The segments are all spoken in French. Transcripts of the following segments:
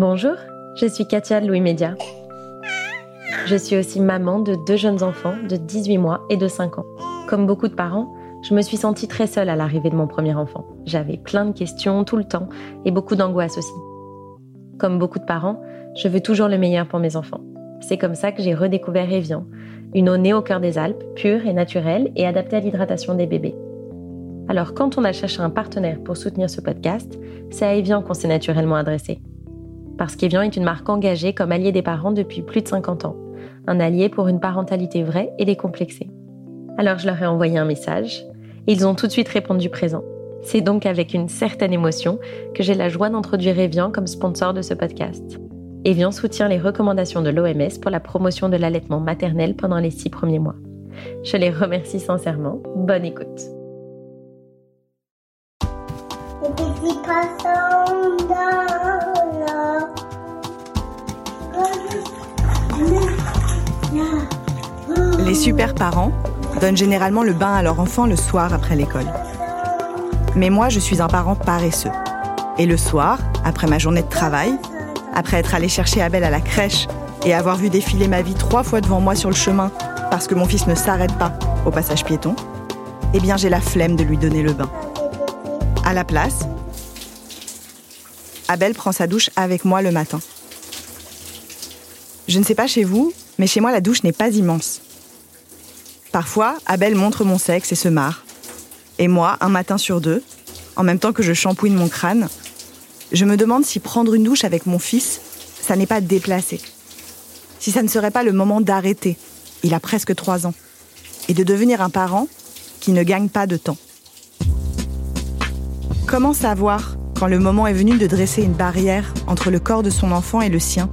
Bonjour, je suis Katia Louis Média. Je suis aussi maman de deux jeunes enfants de 18 mois et de 5 ans. Comme beaucoup de parents, je me suis sentie très seule à l'arrivée de mon premier enfant. J'avais plein de questions tout le temps et beaucoup d'angoisse aussi. Comme beaucoup de parents, je veux toujours le meilleur pour mes enfants. C'est comme ça que j'ai redécouvert Evian, une eau née au cœur des Alpes, pure et naturelle et adaptée à l'hydratation des bébés. Alors quand on a cherché un partenaire pour soutenir ce podcast, c'est à Evian qu'on s'est naturellement adressé. Parce qu'Evian est une marque engagée comme allié des parents depuis plus de 50 ans, un allié pour une parentalité vraie et décomplexée. Alors je leur ai envoyé un message, et ils ont tout de suite répondu présent. C'est donc avec une certaine émotion que j'ai la joie d'introduire Evian comme sponsor de ce podcast. Evian soutient les recommandations de l'OMS pour la promotion de l'allaitement maternel pendant les six premiers mois. Je les remercie sincèrement. Bonne écoute. Super parents donnent généralement le bain à leur enfant le soir après l'école. Mais moi, je suis un parent paresseux. Et le soir, après ma journée de travail, après être allé chercher Abel à la crèche et avoir vu défiler ma vie trois fois devant moi sur le chemin parce que mon fils ne s'arrête pas au passage piéton, eh bien j'ai la flemme de lui donner le bain. À la place, Abel prend sa douche avec moi le matin. Je ne sais pas chez vous, mais chez moi la douche n'est pas immense. Parfois, Abel montre mon sexe et se marre. Et moi, un matin sur deux, en même temps que je shampouine mon crâne, je me demande si prendre une douche avec mon fils, ça n'est pas déplacé. Si ça ne serait pas le moment d'arrêter, il a presque trois ans, et de devenir un parent qui ne gagne pas de temps. Comment savoir quand le moment est venu de dresser une barrière entre le corps de son enfant et le sien?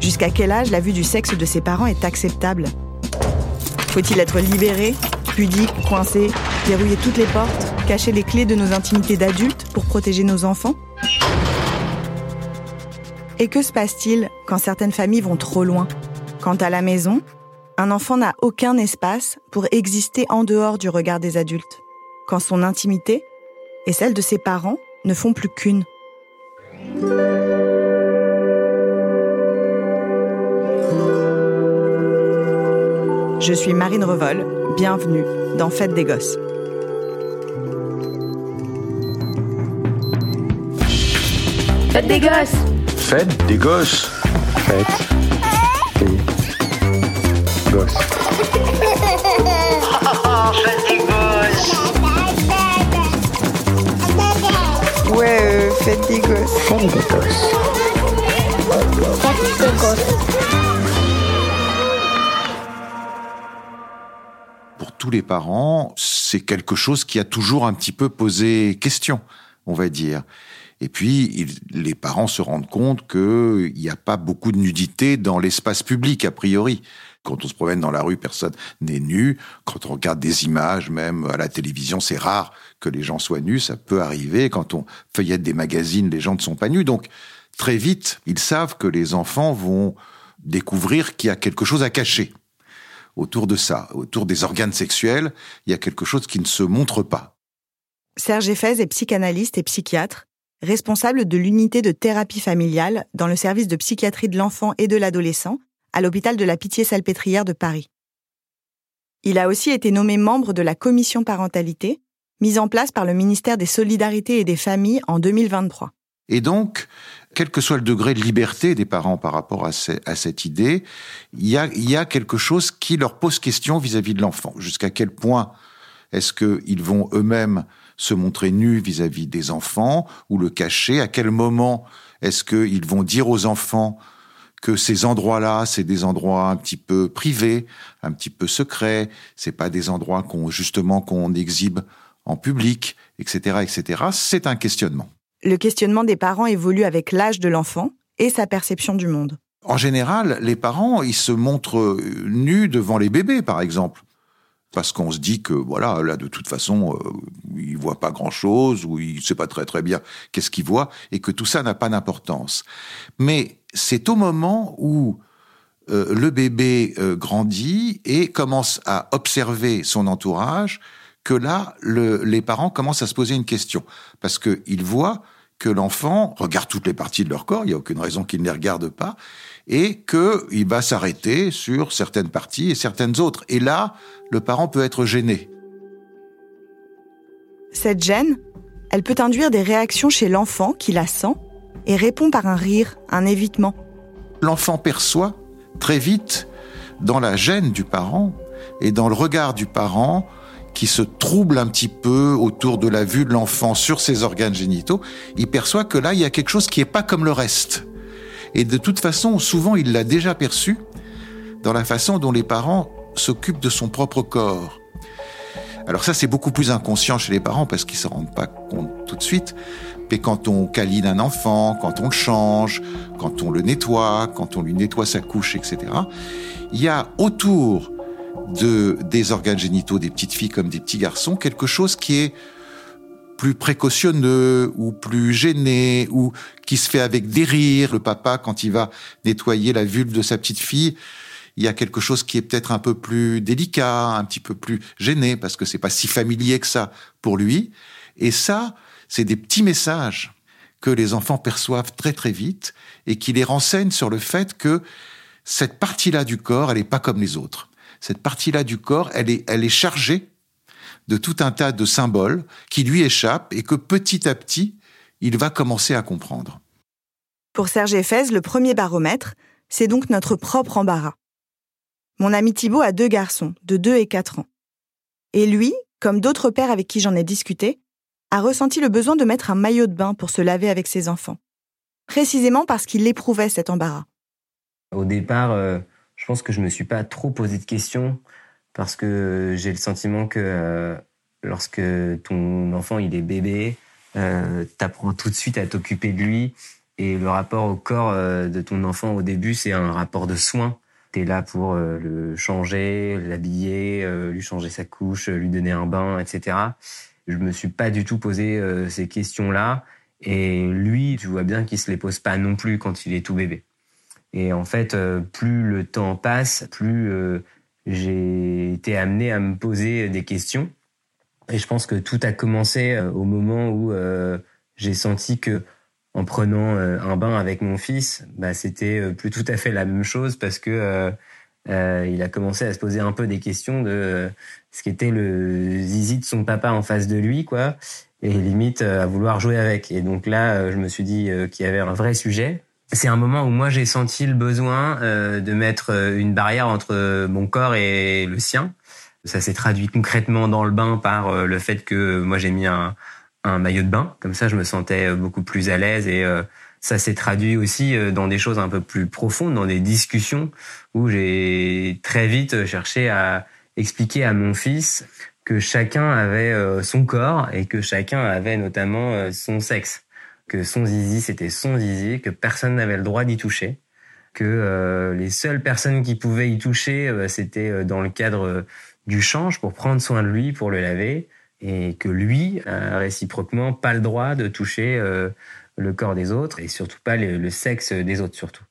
Jusqu'à quel âge la vue du sexe de ses parents est acceptable Faut-il être libéré, pudique, coincé, verrouiller toutes les portes, cacher les clés de nos intimités d'adultes pour protéger nos enfants Et que se passe-t-il quand certaines familles vont trop loin? Quand à la maison, un enfant n'a aucun espace pour exister en dehors du regard des adultes, quand son intimité et celle de ses parents ne font plus qu'une? Je suis Marine Revol, bienvenue dans Fête des Gosses. Fête des gosses Fête des gosses. Fête des gosses. Ouais, euh, fête des gosses. Fête des gosses. Fête des gosses. Tous les parents, c'est quelque chose qui a toujours un petit peu posé question, on va dire. Et puis, les parents se rendent compte qu'il n'y a pas beaucoup de nudité dans l'espace public, a priori. Quand on se promène dans la rue, personne n'est nu. Quand on regarde des images, même à la télévision, c'est rare que les gens soient nus. Ça peut arriver. Quand on feuillette des magazines, les gens ne sont pas nus. Donc, très vite, ils savent que les enfants vont découvrir qu'il y a quelque chose à cacher autour de ça, autour des organes sexuels. Il y a quelque chose qui ne se montre pas. Serge Effez est psychanalyste et psychiatre, responsable de l'unité de thérapie familiale dans le service de psychiatrie de l'enfant et de l'adolescent à l'hôpital de la Pitié-Salpêtrière de Paris. Il a aussi été nommé membre de la commission parentalité, mise en place par le ministère des Solidarités et des Familles en 2023. Et donc, quel que soit le degré de liberté des parents par rapport à, ce- à cette idée, il y, a, il y a quelque chose qui leur pose question vis-à-vis de l'enfant. Jusqu'à quel point est-ce qu'ils vont eux-mêmes se montrer nus vis-à-vis des enfants ou le cacher? À quel moment est-ce qu'ils vont dire aux enfants que ces endroits-là, c'est des endroits un petit peu privés, un petit peu secrets, c'est pas des endroits qu'on justement qu'on exhibe en public, etc., etc. C'est un questionnement. Le questionnement des parents évolue avec l'âge de l'enfant et sa perception du monde. En général, les parents, ils se montrent euh, nus devant les bébés, par exemple. Parce qu'on se dit que, voilà, là, de toute façon, euh, il voit pas grand-chose, ou il sait pas très très bien qu'est-ce qu'il voit, et que tout ça n'a pas d'importance. Mais c'est au moment où euh, le bébé euh, grandit et commence à observer son entourage que là, le- les parents commencent à se poser une question. Parce qu'ils voient que l'enfant regarde toutes les parties de leur corps, il n'y a aucune raison qu'il ne les regarde pas, et qu'il va s'arrêter sur certaines parties et certaines autres. Et là, le parent peut être gêné. Cette gêne, elle peut induire des réactions chez l'enfant qui la sent et répond par un rire, un évitement. L'enfant perçoit très vite dans la gêne du parent et dans le regard du parent qui se trouble un petit peu autour de la vue de l'enfant sur ses organes génitaux, il perçoit que là, il y a quelque chose qui n'est pas comme le reste. Et de toute façon, souvent, il l'a déjà perçu dans la façon dont les parents s'occupent de son propre corps. Alors ça, c'est beaucoup plus inconscient chez les parents parce qu'ils ne se rendent pas compte tout de suite. Mais quand on câline un enfant, quand on le change, quand on le nettoie, quand on lui nettoie sa couche, etc., il y a autour de, des organes génitaux des petites filles comme des petits garçons quelque chose qui est plus précautionneux ou plus gêné ou qui se fait avec des rires. Le papa, quand il va nettoyer la vulve de sa petite fille, il y a quelque chose qui est peut-être un peu plus délicat, un petit peu plus gêné parce que c'est pas si familier que ça pour lui. Et ça, c'est des petits messages que les enfants perçoivent très très vite et qui les renseignent sur le fait que cette partie-là du corps, elle n'est pas comme les autres. Cette partie-là du corps, elle est, elle est chargée de tout un tas de symboles qui lui échappent et que petit à petit, il va commencer à comprendre. Pour Serge Eiffez, le premier baromètre, c'est donc notre propre embarras. Mon ami Thibault a deux garçons, de 2 et 4 ans. Et lui, comme d'autres pères avec qui j'en ai discuté, a ressenti le besoin de mettre un maillot de bain pour se laver avec ses enfants. Précisément parce qu'il éprouvait cet embarras. Au départ, euh, je pense que je me suis pas trop posé de questions parce que j'ai le sentiment que euh, lorsque ton enfant il est bébé, euh, apprends tout de suite à t'occuper de lui et le rapport au corps euh, de ton enfant au début c'est un rapport de soin. Tu es là pour euh, le changer, l'habiller, lui changer sa couche, lui donner un bain, etc. Je me suis pas du tout posé ces questions-là et lui, tu vois bien qu'il se les pose pas non plus quand il est tout bébé. Et en fait, plus le temps passe, plus j'ai été amené à me poser des questions. Et je pense que tout a commencé euh, au moment où euh, j'ai senti que en prenant euh, un bain avec mon fils, bah, c'était plus tout à fait la même chose parce que il a commencé à se poser un peu des questions de ce qu'était le zizi de son papa en face de lui, quoi, et limite à vouloir jouer avec. Et donc là, je me suis dit qu'il y avait un vrai sujet c'est un moment où moi j'ai senti le besoin euh, de mettre euh, une barrière entre mon corps et le sien. Ça s'est traduit concrètement dans le bain par euh, le fait que moi j'ai mis un, maillot de bain. Comme ça, je me sentais beaucoup plus à l'aise et ça s'est traduit aussi dans des choses un peu plus profondes, dans des discussions où j'ai très vite cherché à expliquer à mon fils que chacun avait son corps et que chacun avait notamment son sexe que son zizi c'était son zizi, que personne n'avait le droit d'y toucher, que euh, les seules personnes qui pouvaient y toucher euh, c'était euh, dans le cadre du change pour prendre soin de lui, pour le laver, et que lui a réciproquement pas le droit de toucher le corps des autres et surtout pas le, sexe des autres surtout.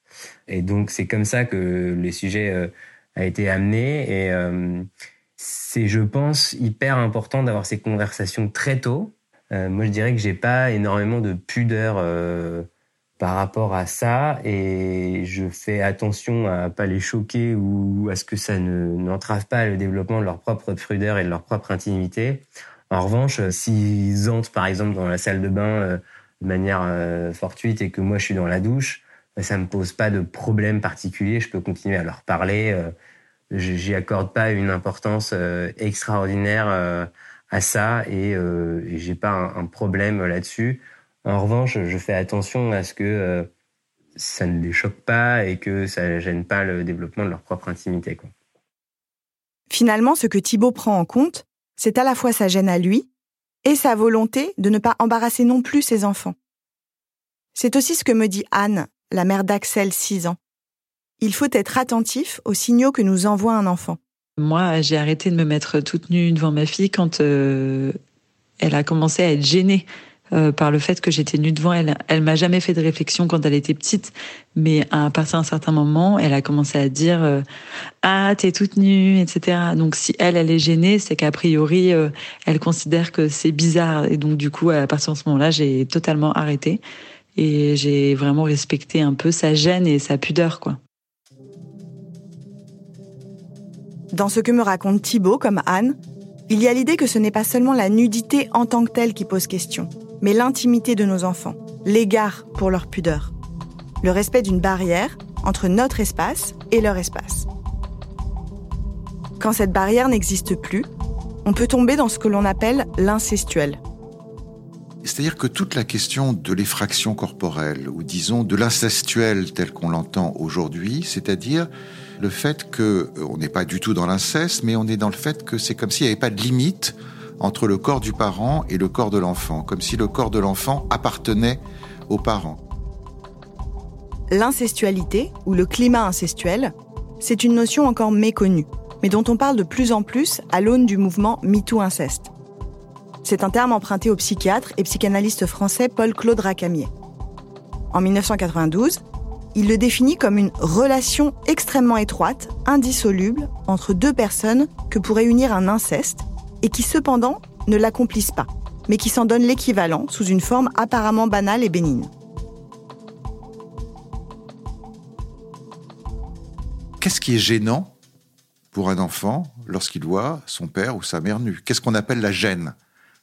Et donc c'est comme ça que le sujet a été amené et c'est je pense hyper important d'avoir ces conversations très tôt euh, moi, je dirais que j'ai pas énormément de pudeur euh, par rapport à ça et je fais attention à pas les choquer ou à ce que ça ne n'entrave pas le développement de leur propre pudeur et de leur propre intimité. En revanche, s'ils entrent par exemple dans la salle de bain euh, de manière fortuite et que moi je suis dans la douche, ça me pose pas de problème particulier. Je peux continuer à leur parler. J'y accorde pas une importance extraordinaire à ça et, euh, et j'ai pas un, problème là-dessus. En revanche, je fais attention à ce que euh, ça ne les choque pas et que ça ne gêne pas le développement de leur propre intimité. Finalement, ce que Thibaut prend en compte, c'est à la fois sa gêne à lui et sa volonté de ne pas embarrasser non plus ses enfants. C'est aussi ce que me dit Anne, la mère d'Axel, 6 ans. Il faut être attentif aux signaux que nous envoie un enfant. Moi, j'ai arrêté de me mettre toute nue devant ma fille quand euh, elle a commencé à être gênée euh, par le fait que j'étais nue devant elle. Elle m'a jamais fait de réflexion quand elle était petite, mais à partir d'un certain moment, elle a commencé à dire euh, ah t'es toute nue, etc. Donc si elle elle est gênée, c'est qu'a priori euh, elle considère que c'est bizarre et donc du coup à partir de ce moment-là, j'ai totalement arrêté et j'ai vraiment respecté un peu sa gêne et sa pudeur quoi. Dans ce que me raconte Thibaut comme Anne, il y a l'idée que ce n'est pas seulement la nudité en tant que telle qui pose question, mais l'intimité de nos enfants, l'égard pour leur pudeur, le respect d'une barrière entre notre espace et leur espace. Quand cette barrière n'existe plus, on peut tomber dans ce que l'on appelle l'incestuel. C'est-à-dire que toute la question de l'effraction corporelle, ou disons de l'incestuel tel qu'on l'entend aujourd'hui, c'est-à-dire le fait que euh, n'est pas du tout dans l'inceste, mais on est dans le fait que c'est comme s'il n'y avait pas de limite entre le corps du parent et le corps de l'enfant, comme si le corps de l'enfant appartenait aux parents. L'incestualité, ou le climat incestuel, c'est une notion encore méconnue, mais dont on parle de plus en plus à l'aune du mouvement MeToo Inceste. C'est un terme emprunté au psychiatre et psychanalyste français Paul-Claude Racamier. En 1992, il le définit comme une relation extrêmement étroite, indissoluble, entre deux personnes que pourrait unir un inceste et qui cependant ne l'accomplissent pas, mais qui s'en donnent l'équivalent sous une forme apparemment banale et bénigne. Qu'est-ce qui est gênant pour un enfant lorsqu'il voit son père ou sa mère nue? Qu'est-ce qu'on appelle la gêne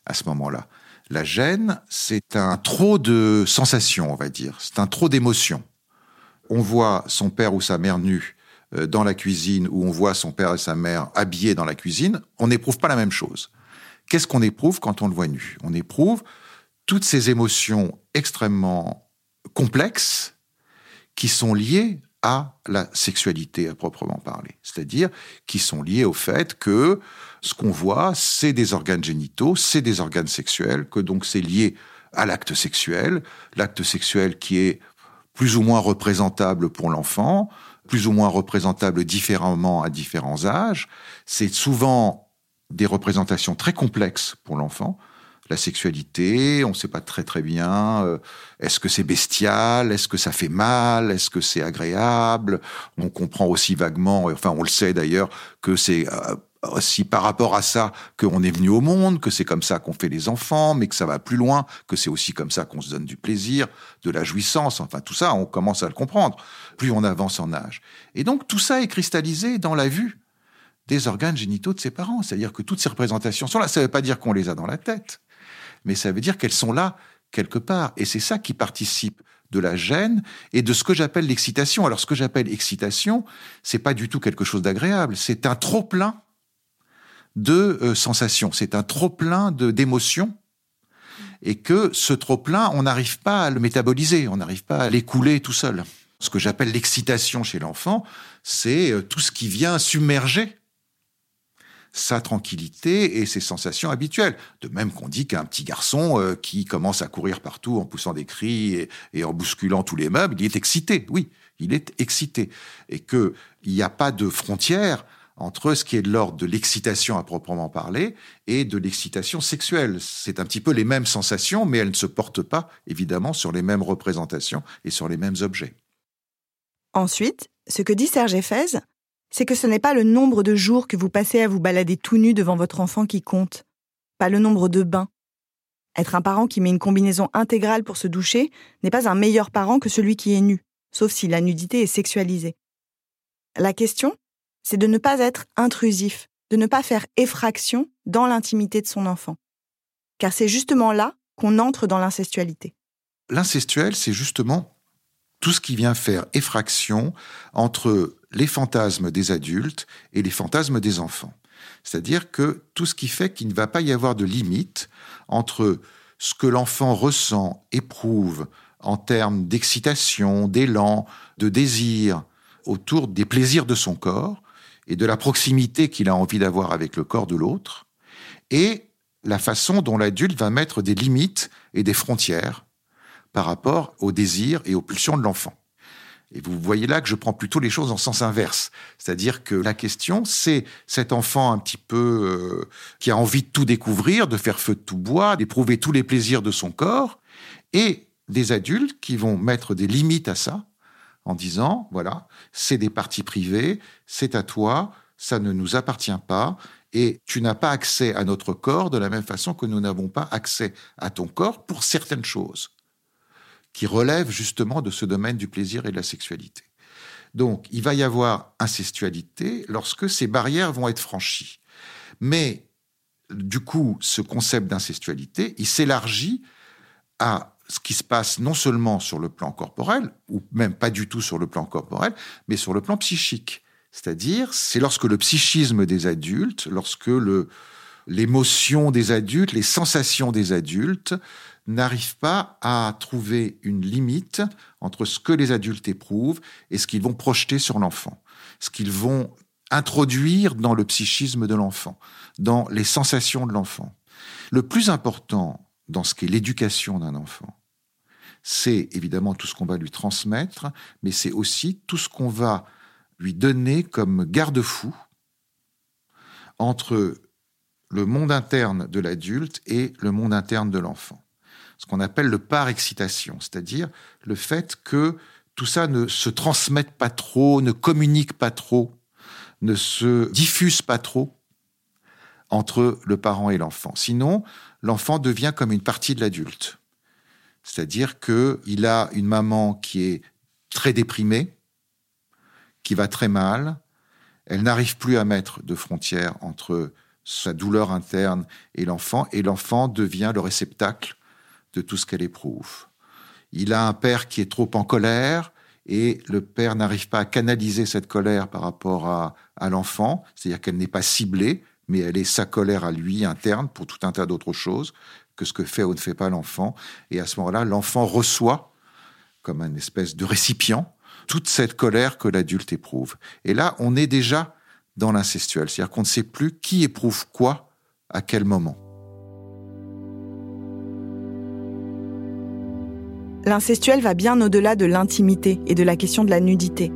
à ce moment-là? La gêne, c'est un trop de sensations, on va dire. C'est un trop d'émotions. On voit son père ou sa mère nue euh, dans la cuisine ou on voit son père et sa mère habillés dans la cuisine, on n'éprouve pas la même chose. Qu'est-ce qu'on éprouve quand on le voit nu? On éprouve toutes ces émotions extrêmement complexes qui sont liées à la sexualité à proprement parler. C'est-à-dire qui sont liées au fait que ce qu'on voit, c'est des organes génitaux, c'est des organes sexuels, que donc c'est lié à l'acte sexuel, l'acte sexuel qui est plus ou moins représentable pour l'enfant, plus ou moins représentable différemment à différents âges. C'est souvent des représentations très complexes pour l'enfant. La sexualité, on ne sait pas très très bien. Euh, est-ce que c'est bestial Est-ce que ça fait mal Est-ce que c'est agréable On comprend aussi vaguement, enfin on le sait d'ailleurs, que c'est euh, aussi par rapport à ça qu'on est venu au monde, que c'est comme ça qu'on fait les enfants, mais que ça va plus loin, que c'est aussi comme ça qu'on se donne du plaisir, de la jouissance, enfin tout ça, on commence à le comprendre, plus on avance en âge. Et donc tout ça est cristallisé dans la vue des organes génitaux de ses parents, c'est-à-dire que toutes ces représentations sont là. Ça ne veut pas dire qu'on les a dans la tête, mais ça veut dire qu'elles sont là quelque part, et c'est ça qui participe de la gêne et de ce que j'appelle l'excitation. Alors ce que j'appelle excitation, c'est pas du tout quelque chose d'agréable, c'est un trop plein de euh, sensations. C'est un trop-plein d'émotions et que ce trop-plein, on n'arrive pas à le métaboliser, on n'arrive pas à l'écouler tout seul. Ce que j'appelle l'excitation chez l'enfant, c'est euh, tout ce qui vient submerger sa tranquillité et ses sensations habituelles. De même qu'on dit qu'un petit garçon euh, qui commence à courir partout en poussant des cris et, et, en bousculant tous les meubles, il est excité. Oui, il est excité. Et qu'il n'y a pas de frontière entre ce qui est de l'ordre de l'excitation à proprement parler et de l'excitation sexuelle. C'est un petit peu les mêmes sensations, mais elles ne se portent pas, évidemment, sur les mêmes représentations et sur les mêmes objets. Ensuite, ce que dit Serge Eiffez, c'est que ce n'est pas le nombre de jours que vous passez à vous balader tout nu devant votre enfant qui compte, pas le nombre de bains. Être un parent qui met une combinaison intégrale pour se doucher n'est pas un meilleur parent que celui qui est nu, sauf si la nudité est sexualisée. La question, c'est de ne pas être intrusif, de ne pas faire effraction dans l'intimité de son enfant. Car c'est justement là qu'on entre dans l'incestualité. L'incestuel, c'est justement tout ce qui vient faire effraction entre les fantasmes des adultes et les fantasmes des enfants. C'est-à-dire que tout ce qui fait qu'il ne va pas y avoir de limite entre ce que l'enfant ressent, éprouve en termes d'excitation, d'élan, de désir autour des plaisirs de son corps, et de la proximité qu'il a envie d'avoir avec le corps de l'autre, et la façon dont l'adulte va mettre des limites et des frontières par rapport aux désirs et aux pulsions de l'enfant. Et vous voyez là que je prends plutôt les choses en sens inverse. C'est-à-dire que la question, c'est cet enfant un petit peu euh, qui a envie de tout découvrir, de faire feu de tout bois, d'éprouver tous les plaisirs de son corps, et des adultes qui vont mettre des limites à ça en disant, voilà, c'est des parties privées, c'est à toi, ça ne nous appartient pas, et tu n'as pas accès à notre corps de la même façon que nous n'avons pas accès à ton corps pour certaines choses qui relèvent justement de ce domaine du plaisir et de la sexualité. Donc, il va y avoir incestualité lorsque ces barrières vont être franchies. Mais, du coup, ce concept d'incestualité, il s'élargit à ce qui se passe non seulement sur le plan corporel, ou même pas du tout sur le plan corporel, mais sur le plan psychique. C'est-à-dire, c'est lorsque le psychisme des adultes, lorsque l'émotion des adultes, les sensations des adultes n'arrivent pas à trouver une limite entre ce que les adultes éprouvent et ce qu'ils vont projeter sur l'enfant, ce qu'ils vont introduire dans le psychisme de l'enfant, dans les sensations de l'enfant. Le plus important dans ce qu'est l'éducation d'un enfant, c'est évidemment tout ce qu'on va lui transmettre, mais c'est aussi tout ce qu'on va lui donner comme garde-fou entre le monde interne de l'adulte et le monde interne de l'enfant. Ce qu'on appelle le par-excitation, c'est-à-dire le fait que tout ça ne se transmette pas trop, ne communique pas trop, ne se diffuse pas trop entre le parent et l'enfant. Sinon, l'enfant devient comme une partie de l'adulte. C'est-à-dire qu'il a une maman qui est très déprimée, qui va très mal. Elle n'arrive plus à mettre de frontières entre sa douleur interne et l'enfant, et l'enfant devient le réceptacle de tout ce qu'elle éprouve. Il a un père qui est trop en colère, et le père n'arrive pas à canaliser cette colère par rapport à, à l'enfant, c'est-à-dire qu'elle n'est pas ciblée, mais elle est sa colère à lui interne pour tout un tas d'autres choses que ce que fait ou ne fait pas l'enfant. Et à ce moment-là, l'enfant reçoit, comme un espèce de récipient, toute cette colère que l'adulte éprouve. Et là, on est déjà dans l'incestuel, c'est-à-dire qu'on ne sait plus qui éprouve quoi à quel moment. L'incestuel va bien au-delà de l'intimité et de la question de la nudité.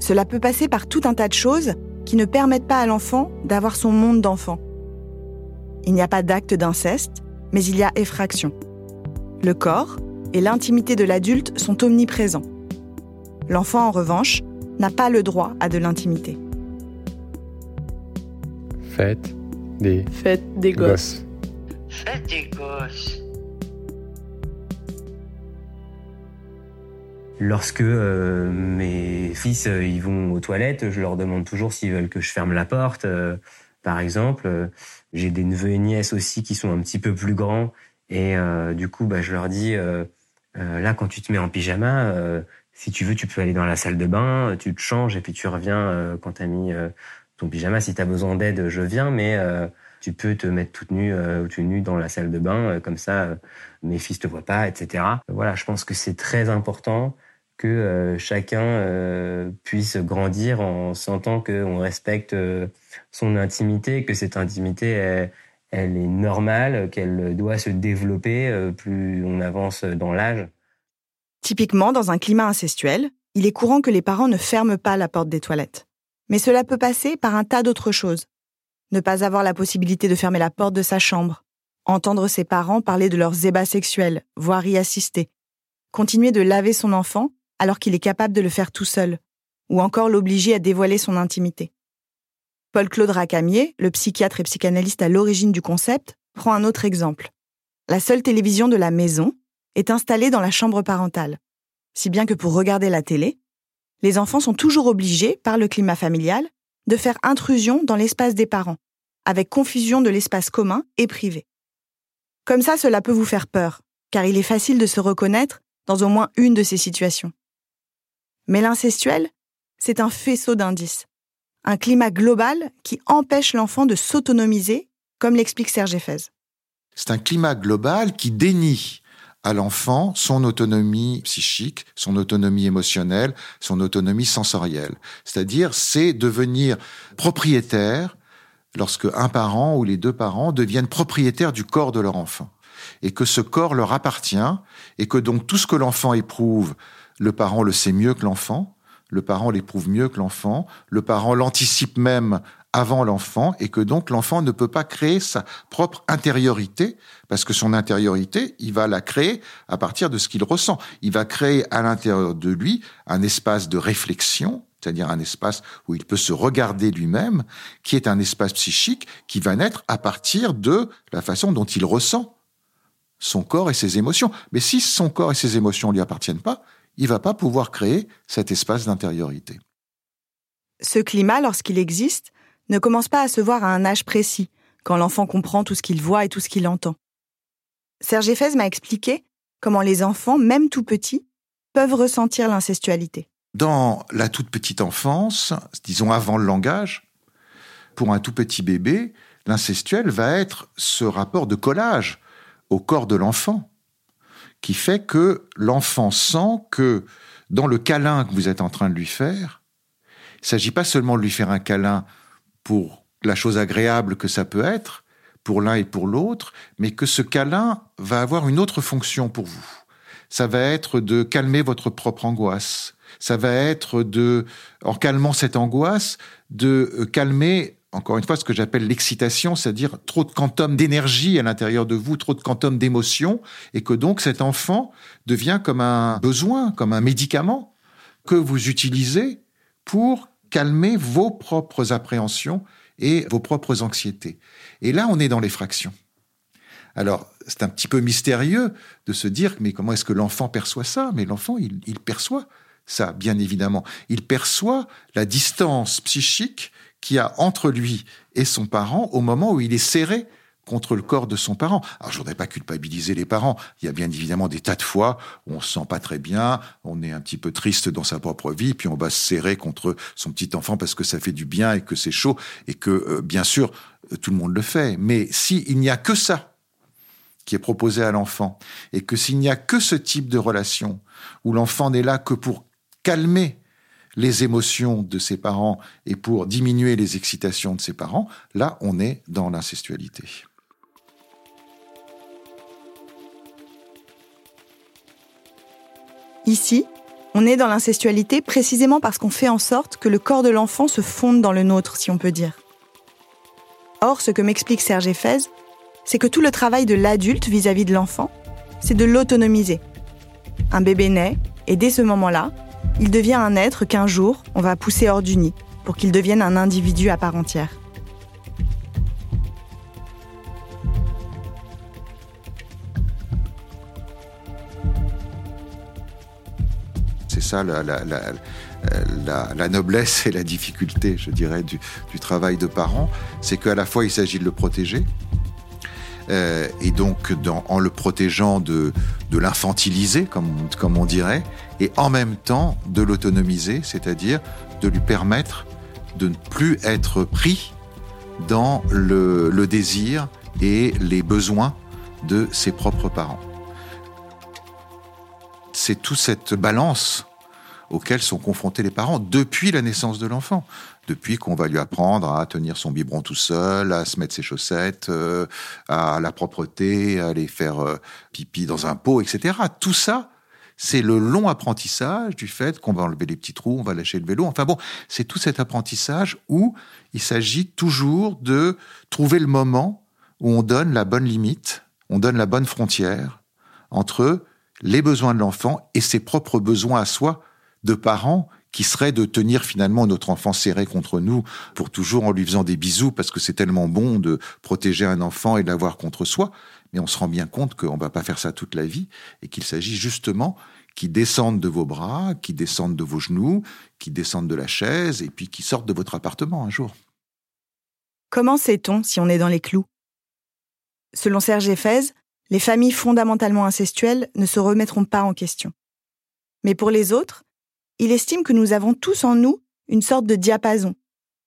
Cela peut passer par tout un tas de choses qui ne permettent pas à l'enfant d'avoir son monde d'enfant. Il n'y a pas d'acte d'inceste, mais il y a effraction. Le corps et l'intimité de l'adulte sont omniprésents. L'enfant, en revanche, n'a pas le droit à de l'intimité. Faites des, Faites des gosses. Faites des gosses. Lorsque euh, mes fils euh, ils vont aux toilettes, je leur demande toujours s'ils veulent que je ferme la porte. euh, par exemple, Euh, j'ai des neveux et nièces aussi qui sont un petit peu plus grands et euh, du coup, bah, je leur dis euh, euh, là quand tu te mets en pyjama, euh, si tu veux, tu peux aller dans la salle de bain, tu te changes et puis tu reviens quand t'as mis ton pyjama. Si t'as besoin d'aide, je viens, mais tu peux te mettre toute nue ou tout nu dans la salle de bain, comme ça, mes fils te voient pas, etc. Voilà, je pense que c'est très important que euh, chacun euh, puisse grandir en sentant qu'on respecte euh, son intimité, que cette intimité, elle, elle est normale, qu'elle doit se développer plus on avance dans l'âge. Typiquement, dans un climat incestuel, il est courant que les parents ne ferment pas la porte des toilettes. Mais cela peut passer par un tas d'autres choses. Ne pas avoir la possibilité de fermer la porte de sa chambre, entendre ses parents parler de leurs ébats sexuels, voire y assister, continuer de laver son enfant alors qu'il est capable de le faire tout seul, ou encore l'obliger à dévoiler son intimité. Paul-Claude Racamier, le psychiatre et psychanalyste à l'origine du concept, prend un autre exemple. La seule télévision de la maison est installée dans la chambre parentale, si bien que pour regarder la télé, les enfants sont toujours obligés, par le climat familial, de faire intrusion dans l'espace des parents, avec confusion de l'espace commun et privé. Comme ça, cela peut vous faire peur, car il est facile de se reconnaître dans au moins une de ces situations. Mais l'incestuel, c'est un faisceau d'indices, un climat global qui empêche l'enfant de s'autonomiser, comme l'explique Serge Effez. C'est un climat global qui dénie à l'enfant son autonomie psychique, son autonomie émotionnelle, son autonomie sensorielle. C'est-à-dire, c'est devenir propriétaire lorsque un parent ou les deux parents deviennent propriétaires du corps de leur enfant. et que ce corps leur appartient et que donc tout ce que l'enfant éprouve, le parent le sait mieux que l'enfant, le parent l'éprouve mieux que l'enfant, le parent l'anticipe même avant l'enfant et que donc l'enfant ne peut pas créer sa propre intériorité parce que son intériorité, il va la créer à partir de ce qu'il ressent. Il va créer à l'intérieur de lui un espace de réflexion, c'est-à-dire un espace où il peut se regarder lui-même, qui est un espace psychique qui va naître à partir de la façon dont il ressent son corps et ses émotions. Mais si son corps et ses émotions ne lui appartiennent pas, il va pas pouvoir créer cet espace d'intériorité. Ce climat, lorsqu'il existe, ne commence pas à se voir à un âge précis, quand l'enfant comprend tout ce qu'il voit et tout ce qu'il entend. Serge Effez m'a expliqué comment les enfants, même tout petits, peuvent ressentir l'incestualité. Dans la toute petite enfance, disons avant le langage, pour un tout petit bébé, l'incestuel va être ce rapport de collage au corps de l'enfant, qui fait que l'enfant sent que dans le câlin que vous êtes en train de lui faire, il ne s'agit pas seulement de lui faire un câlin pour la chose agréable que ça peut être, pour l'un et pour l'autre, mais que ce câlin va avoir une autre fonction pour vous. Ça va être de calmer votre propre angoisse. Ça va être de, en calmant cette angoisse, de euh, calmer encore une fois, ce que j'appelle l'excitation, c'est-à-dire trop de quantum d'énergie à l'intérieur de vous, trop de quantum d'émotion, et que donc cet enfant devient comme un besoin, comme un médicament que vous utilisez pour calmer vos propres appréhensions et vos propres anxiétés. Et là, on est dans les fractions. Alors, c'est un petit peu mystérieux de se dire, mais comment est-ce que l'enfant perçoit ça? Mais l'enfant, il, il, perçoit ça, bien évidemment. Il perçoit la distance psychique qu'il y a entre lui et son parent au moment où il est serré contre le corps de son parent. Alors je voudrais pas culpabiliser les parents. Il y a bien évidemment des tas de fois où on se sent pas très bien, on est un petit peu triste dans sa propre vie, puis on va se serrer contre son petit enfant parce que ça fait du bien et que c'est chaud et que euh, bien sûr euh, tout le monde le fait. Mais s'il n'y a que ça qui est proposé à l'enfant et que s'il n'y a que ce type de relation où l'enfant n'est là que pour calmer les émotions de ses parents et pour diminuer les excitations de ses parents, là on est dans l'incestualité. Ici, on est dans l'incestualité précisément parce qu'on fait en sorte que le corps de l'enfant se fonde dans le nôtre, si on peut dire. Or, ce que m'explique Serge Effez, c'est que tout le travail de l'adulte vis-à-vis de l'enfant, c'est de l'autonomiser. Un bébé naît, et dès ce moment-là, il devient un être qu'un jour, on va pousser hors du nid, pour qu'il devienne un individu à part entière. ça la, la, noblesse et la difficulté, je dirais, du, travail de parent, c'est qu'à la fois il s'agit de le protéger, euh, et donc en le protégeant de, l'infantiliser, comme, on dirait, et en même temps de l'autonomiser, c'est-à-dire de lui permettre de ne plus être pris dans le, le désir et les besoins de ses propres parents. C'est toute cette balance auxquels sont confrontés les parents depuis la naissance de l'enfant. Depuis qu'on va lui apprendre à tenir son biberon tout seul, à se mettre ses chaussettes, euh, à la propreté, à aller faire euh, pipi dans un pot, etc. Tout ça, c'est le long apprentissage du fait qu'on va enlever les petits trous, on va lâcher le vélo. Enfin bon, c'est tout cet apprentissage où il s'agit toujours de trouver le moment où on donne la bonne limite, on donne la bonne frontière entre les besoins de l'enfant et ses propres besoins à soi de parents qui serait de tenir finalement notre enfant serré contre nous pour toujours en lui faisant des bisous parce que c'est tellement bon de protéger un enfant et de l'avoir contre soi. Mais on se rend bien compte qu'on ne va pas faire ça toute la vie et qu'il s'agit justement qu'il descende de vos bras, qu'il descende de vos genoux, qu'il descende de la chaise et puis qu'il sorte de votre appartement un jour. Comment sait-on si on est dans les clous? Selon Serge Effez, les familles fondamentalement incestuelles ne se remettront pas en question. Mais pour les autres, il estime que nous avons tous en nous une sorte de diapason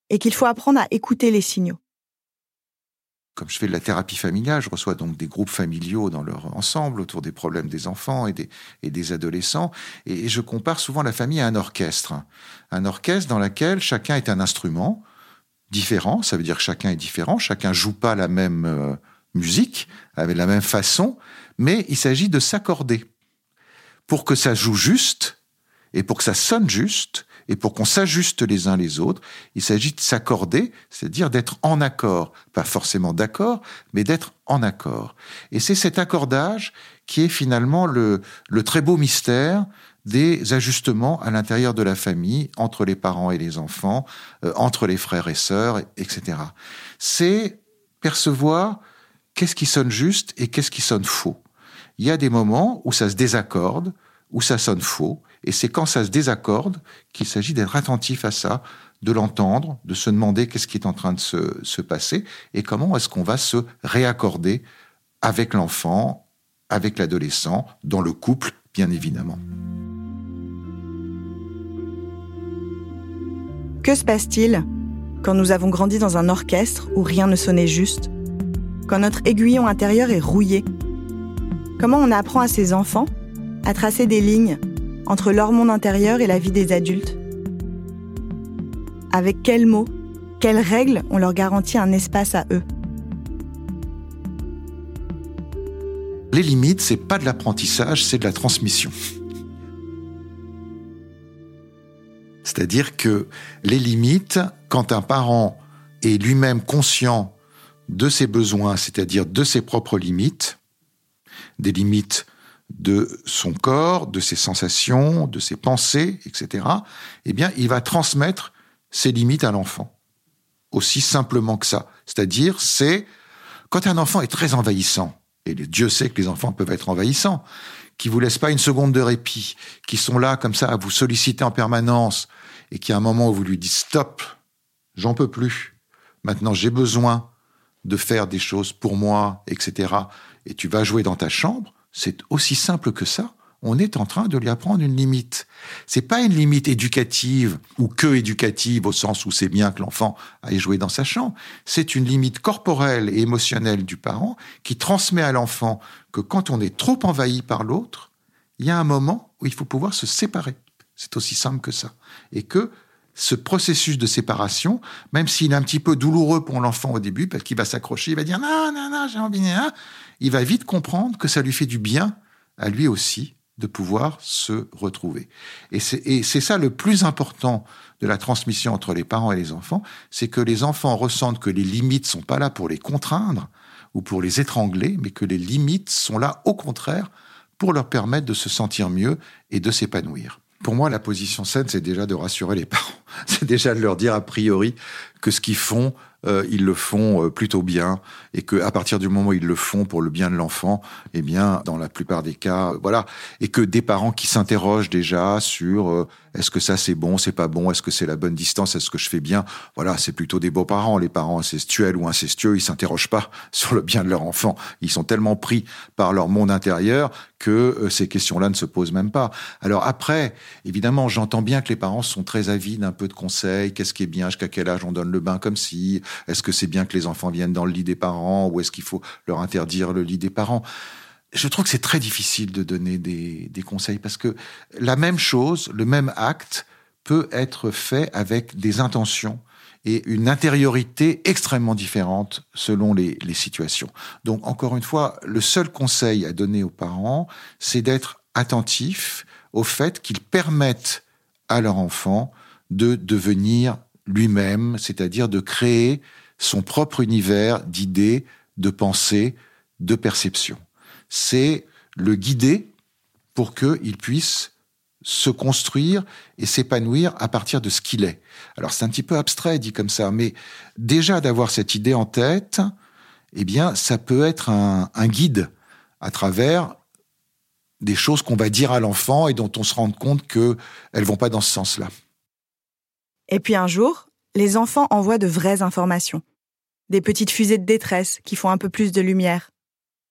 et qu'il faut apprendre à écouter les signaux. Comme je fais de la thérapie familiale, je reçois donc des groupes familiaux dans leur ensemble autour des problèmes des enfants et des, adolescents. Et, je compare souvent la famille à un orchestre. Un orchestre dans lequel chacun est un instrument différent. Ça veut dire que chacun est différent. Chacun joue pas la même euh, musique, avec la même façon, mais il s'agit de s'accorder. Pour que ça joue juste, et pour que ça sonne juste, et pour qu'on s'ajuste les uns les autres, il s'agit de s'accorder, c'est-à-dire d'être en accord, pas forcément d'accord, mais d'être en accord. Et c'est cet accordage qui est finalement le, très beau mystère des ajustements à l'intérieur de la famille, entre les parents et les enfants, euh, entre les frères et sœurs, etc. C'est percevoir qu'est-ce qui sonne juste et qu'est-ce qui sonne faux. Il y a des moments où ça se désaccorde, où ça sonne faux, et c'est quand ça se désaccorde qu'il s'agit d'être attentif à ça, de l'entendre, de se demander qu'est-ce qui est en train de se, se passer, et comment est-ce qu'on va se réaccorder avec l'enfant, avec l'adolescent, dans le couple, bien évidemment. Que se passe-t-il quand nous avons grandi dans un orchestre où rien ne sonnait juste Quand notre aiguillon intérieur est rouillé? Comment on apprend à ses enfants à tracer des lignes entre leur monde intérieur et la vie des adultes Avec quels mots, quelles règles on leur garantit un espace à eux? Les limites, c'est pas de l'apprentissage, c'est de la transmission. C'est-à-dire que les limites, quand un parent est lui-même conscient de ses besoins, c'est-à-dire de ses propres limites, des limites de son corps, de ses sensations, de ses pensées, etc., eh bien, il va transmettre ses limites à l'enfant. Aussi simplement que ça. C'est-à-dire, c'est quand un enfant est très envahissant, et Dieu sait que les enfants peuvent être envahissants, qui vous laissent pas une seconde de répit, qui sont là comme ça à vous solliciter en permanence, et qui a un moment où vous lui dites stop, j'en peux plus, maintenant j'ai besoin de faire des choses pour moi, etc., et tu vas jouer dans ta chambre, c'est aussi simple que ça. On est en train de lui apprendre une limite. C'est pas une limite éducative ou que éducative au sens où c'est bien que l'enfant aille jouer dans sa chambre. C'est une limite corporelle et émotionnelle du parent qui transmet à l'enfant que quand on est trop envahi par l'autre, il y a un moment où il faut pouvoir se séparer. C'est aussi simple que ça. Et que ce processus de séparation, même s'il est un petit peu douloureux pour l'enfant au début, parce qu'il va s'accrocher, il va dire non, non, non, j'ai envie, hein, il va vite comprendre que ça lui fait du bien à lui aussi de pouvoir se retrouver. Et c'est ça le plus important de la transmission entre les parents et les enfants, c'est que les enfants ressentent que les limites sont pas là pour les contraindre ou pour les étrangler, mais que les limites sont là au contraire pour leur permettre de se sentir mieux et de s'épanouir. Pour moi, la position saine, c'est déjà de rassurer les parents. C'est déjà de leur dire a priori que ce qu'ils font, euh, ils le font euh, plutôt bien et que à partir du moment où ils le font pour le bien de l'enfant, eh bien, dans la plupart des cas, euh, voilà, et que des parents qui s'interrogent déjà sur est-ce que ça c'est bon, c'est pas bon, est-ce que c'est la bonne distance, est-ce que je fais bien, voilà, c'est plutôt des beaux parents. Les parents incestuels ou incestueux, ils s'interrogent pas sur le bien de leur enfant. Ils sont tellement pris par leur monde intérieur que ces questions-là ne se posent même pas. Alors après, évidemment, j'entends bien que les parents sont très avides d'un peu de conseils. Qu'est-ce qui est bien, jusqu'à quel âge on donne le bain comme si, est-ce que c'est bien que les enfants viennent dans le lit des parents ou est-ce qu'il faut leur interdire le lit des parents? Je trouve que c'est très difficile de donner des, conseils parce que la même chose, le même acte peut être fait avec des intentions et une intériorité extrêmement différente selon les, les situations. Donc encore une fois, le seul conseil à donner aux parents, c'est d'être attentif au fait qu'ils permettent à leur enfant de devenir lui-même, c'est-à-dire de créer son propre univers d'idées, de pensées, de perceptions. C'est le guider pour qu'il puisse se construire et s'épanouir à partir de ce qu'il est. Alors c'est un petit peu abstrait dit comme ça, mais déjà d'avoir cette idée en tête, eh bien ça peut être un, guide à travers des choses qu'on va dire à l'enfant et dont on se rend compte qu'elles vont pas dans ce sens-là. Et puis un jour, les enfants envoient de vraies informations. Des petites fusées de détresse qui font un peu plus de lumière.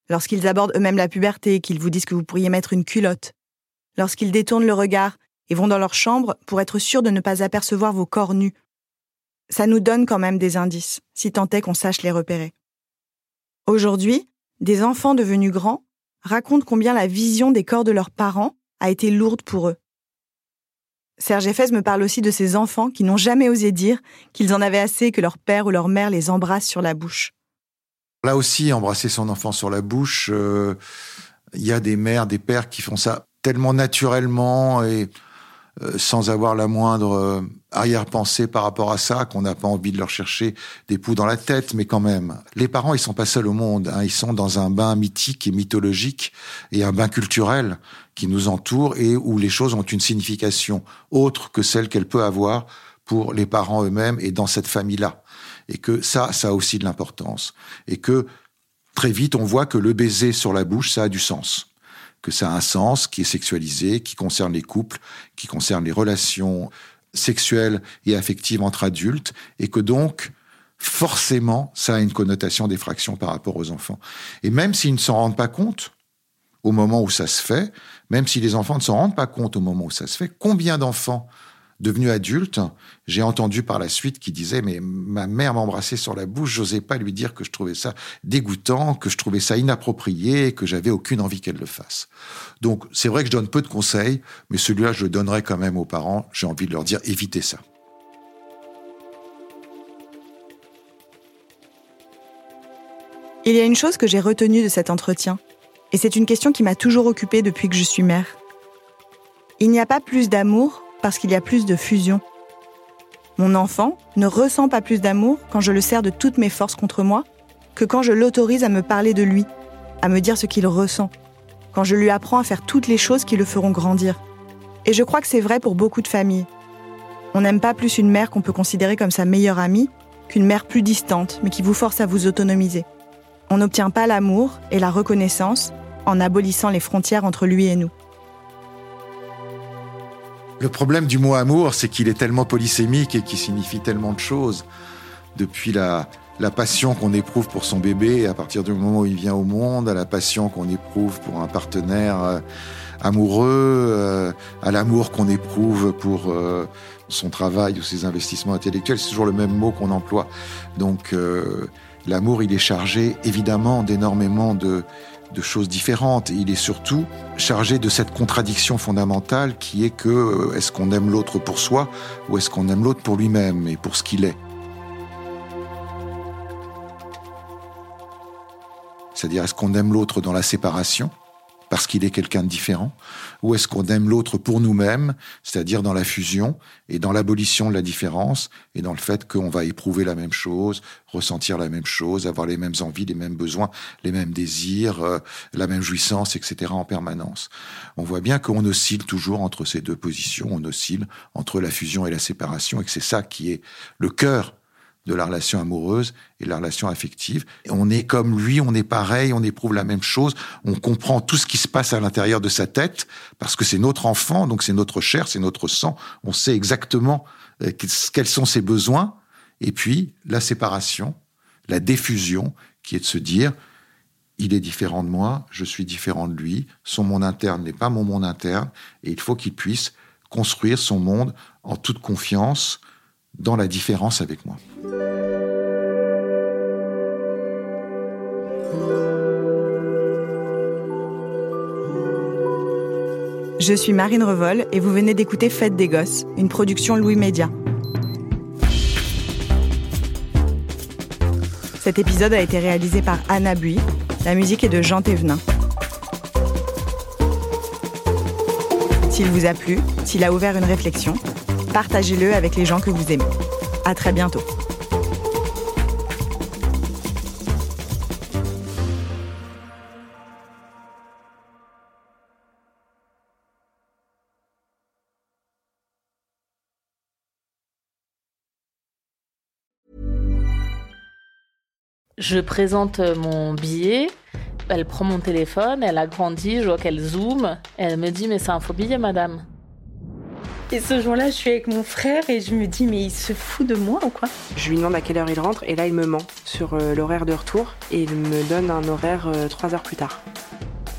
Lorsqu'ils abordent eux-mêmes la puberté, qu'ils vous disent que vous pourriez mettre une culotte. Lorsqu'ils détournent le regard et vont dans leur chambre pour être sûrs de ne pas apercevoir vos corps nus. Ça nous donne quand même des indices, si tant est qu'on sache les repérer. Aujourd'hui, des enfants devenus grands racontent combien la vision des corps de leurs parents a été lourde pour eux. Serge Effès me parle aussi de ces enfants qui n'ont jamais osé dire qu'ils en avaient assez que leur père ou leur mère les embrasse sur la bouche. Là aussi, embrasser son enfant sur la bouche, euh, il y a des mères, des pères qui font ça tellement naturellement et euh, sans avoir la moindre euh, arrière-pensée par rapport à ça, qu'on n'a pas envie de leur chercher des poux dans la tête, mais quand même. Les parents, ils sont pas seuls au monde, hein, ils sont dans un bain mythique et mythologique et un bain culturel qui nous entoure et où les choses ont une signification autre que celle qu'elle peut avoir pour les parents eux-mêmes et dans cette famille-là. Et que ça, ça a aussi de l'importance. Et que très vite, on voit que le baiser sur la bouche, ça a du sens que ça a un sens qui est sexualisé, qui concerne les couples, qui concerne les relations sexuelles et affectives entre adultes, et que donc, forcément, ça a une connotation d'effraction par rapport aux enfants. Et même s'ils ne s'en rendent pas compte, au moment où ça se fait, même si les enfants ne s'en rendent pas compte au moment où ça se fait, combien d'enfants devenu adulte, j'ai entendu par la suite qui disait mais ma mère m'embrassait sur la bouche, j'osais pas lui dire que je trouvais ça dégoûtant, que je trouvais ça inapproprié, que j'avais aucune envie qu'elle le fasse. Donc c'est vrai que je donne peu de conseils, mais celui-là je le donnerai quand même aux parents. J'ai envie de leur dire évitez ça. Il y a une chose que j'ai retenue de cet entretien, et c'est une question qui m'a toujours occupée depuis que je suis mère. Il n'y a pas plus d'amour parce qu'il y a plus de fusion. Mon enfant ne ressent pas plus d'amour quand je le sers de toutes mes forces contre moi que quand je l'autorise à me parler de lui, à me dire ce qu'il ressent, quand je lui apprends à faire toutes les choses qui le feront grandir. Et je crois que c'est vrai pour beaucoup de familles. On n'aime pas plus une mère qu'on peut considérer comme sa meilleure amie qu'une mère plus distante, mais qui vous force à vous autonomiser. On n'obtient pas l'amour et la reconnaissance en abolissant les frontières entre lui et nous. Le problème du mot amour, c'est qu'il est tellement polysémique et qu'il signifie tellement de choses. Depuis la, la passion qu'on éprouve pour son bébé à partir du moment où il vient au monde, à la passion qu'on éprouve pour un partenaire euh, amoureux, euh, à l'amour qu'on éprouve pour euh, son travail ou ses investissements intellectuels, c'est toujours le même mot qu'on emploie. Donc l'amour, il est chargé évidemment d'énormément de, de choses différentes. Il est surtout chargé de cette contradiction fondamentale qui est que euh, est-ce qu'on aime l'autre pour soi ou est-ce qu'on aime l'autre pour lui-même et pour ce qu'il est? C'est-à-dire est-ce qu'on aime l'autre dans la séparation parce qu'il est quelqu'un de différent Ou est-ce qu'on aime l'autre pour nous-mêmes, c'est-à-dire dans la fusion et dans l'abolition de la différence et dans le fait qu'on va éprouver la même chose, ressentir la même chose, avoir les mêmes envies, les mêmes besoins, les mêmes désirs, euh, la même jouissance, etc. en permanence. On voit bien qu'on oscille toujours entre ces deux positions, on oscille entre la fusion et la séparation et que c'est ça qui est le cœur de la relation amoureuse et de la relation affective. on est comme lui, on est pareil, on éprouve la même chose, on comprend tout ce qui se passe à l'intérieur de sa tête, parce que c'est notre enfant, donc c'est notre chair, c'est notre sang, on sait exactement euh, quels sont ses besoins, et puis la séparation, la diffusion, qui est de se dire, il est différent de moi, je suis différent de lui, son monde interne n'est pas mon monde interne, et il faut qu'il puisse construire son monde en toute confiance, dans la différence avec moi. Je suis Marine Revol et vous venez d'écouter Fête des Gosses, une production Louis Média. Cet épisode a été réalisé par Anna Bui. La musique est de Jean Thévenin. S'il vous a plu, s'il a ouvert une réflexion, partagez-le avec les gens que vous aimez. À très bientôt. Je présente mon billet, elle prend mon téléphone, elle a grandi, je vois qu'elle zoome, elle me dit mais c'est un faux billet madame. Et ce jour-là, je suis avec mon frère et je me dis, mais il se fout de moi ou quoi? Je lui demande à quelle heure il rentre et là, il me ment sur euh, l'horaire de retour et il me donne un horaire euh, trois heures plus tard.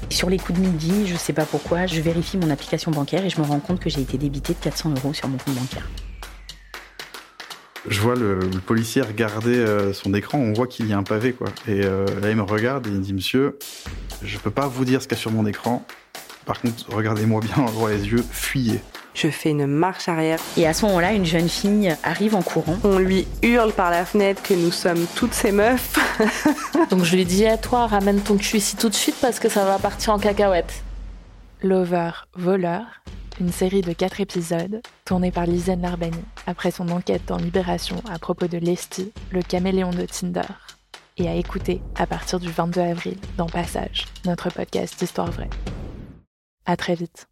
Sur les coups de midi, je sais pas pourquoi, je vérifie mon application bancaire et je me rends compte que j'ai été débité de 400 euros sur mon compte bancaire. Je vois le, policier regarder euh, son écran, on voit qu'il y a un pavé, quoi. Et là, il me regarde et il dit Monsieur, je peux pas vous dire ce qu'il y a sur mon écran. Par contre, regardez-moi bien droit les yeux, fuyez. Je fais une marche arrière. Et à ce moment-là, une jeune fille arrive en courant. On lui hurle par la fenêtre que nous sommes toutes ces meufs. Donc je lui dis à toi, ramène ton cul ici tout de suite parce que ça va partir en cacahuète. Lover, voleur, une série de quatre épisodes tournée par Lisanne Larbani après son enquête dans Libération à propos de Lesty, le caméléon de Tinder, et à écouter à partir du 22 avril dans Passage, notre podcast d'histoire vraie. À très vite.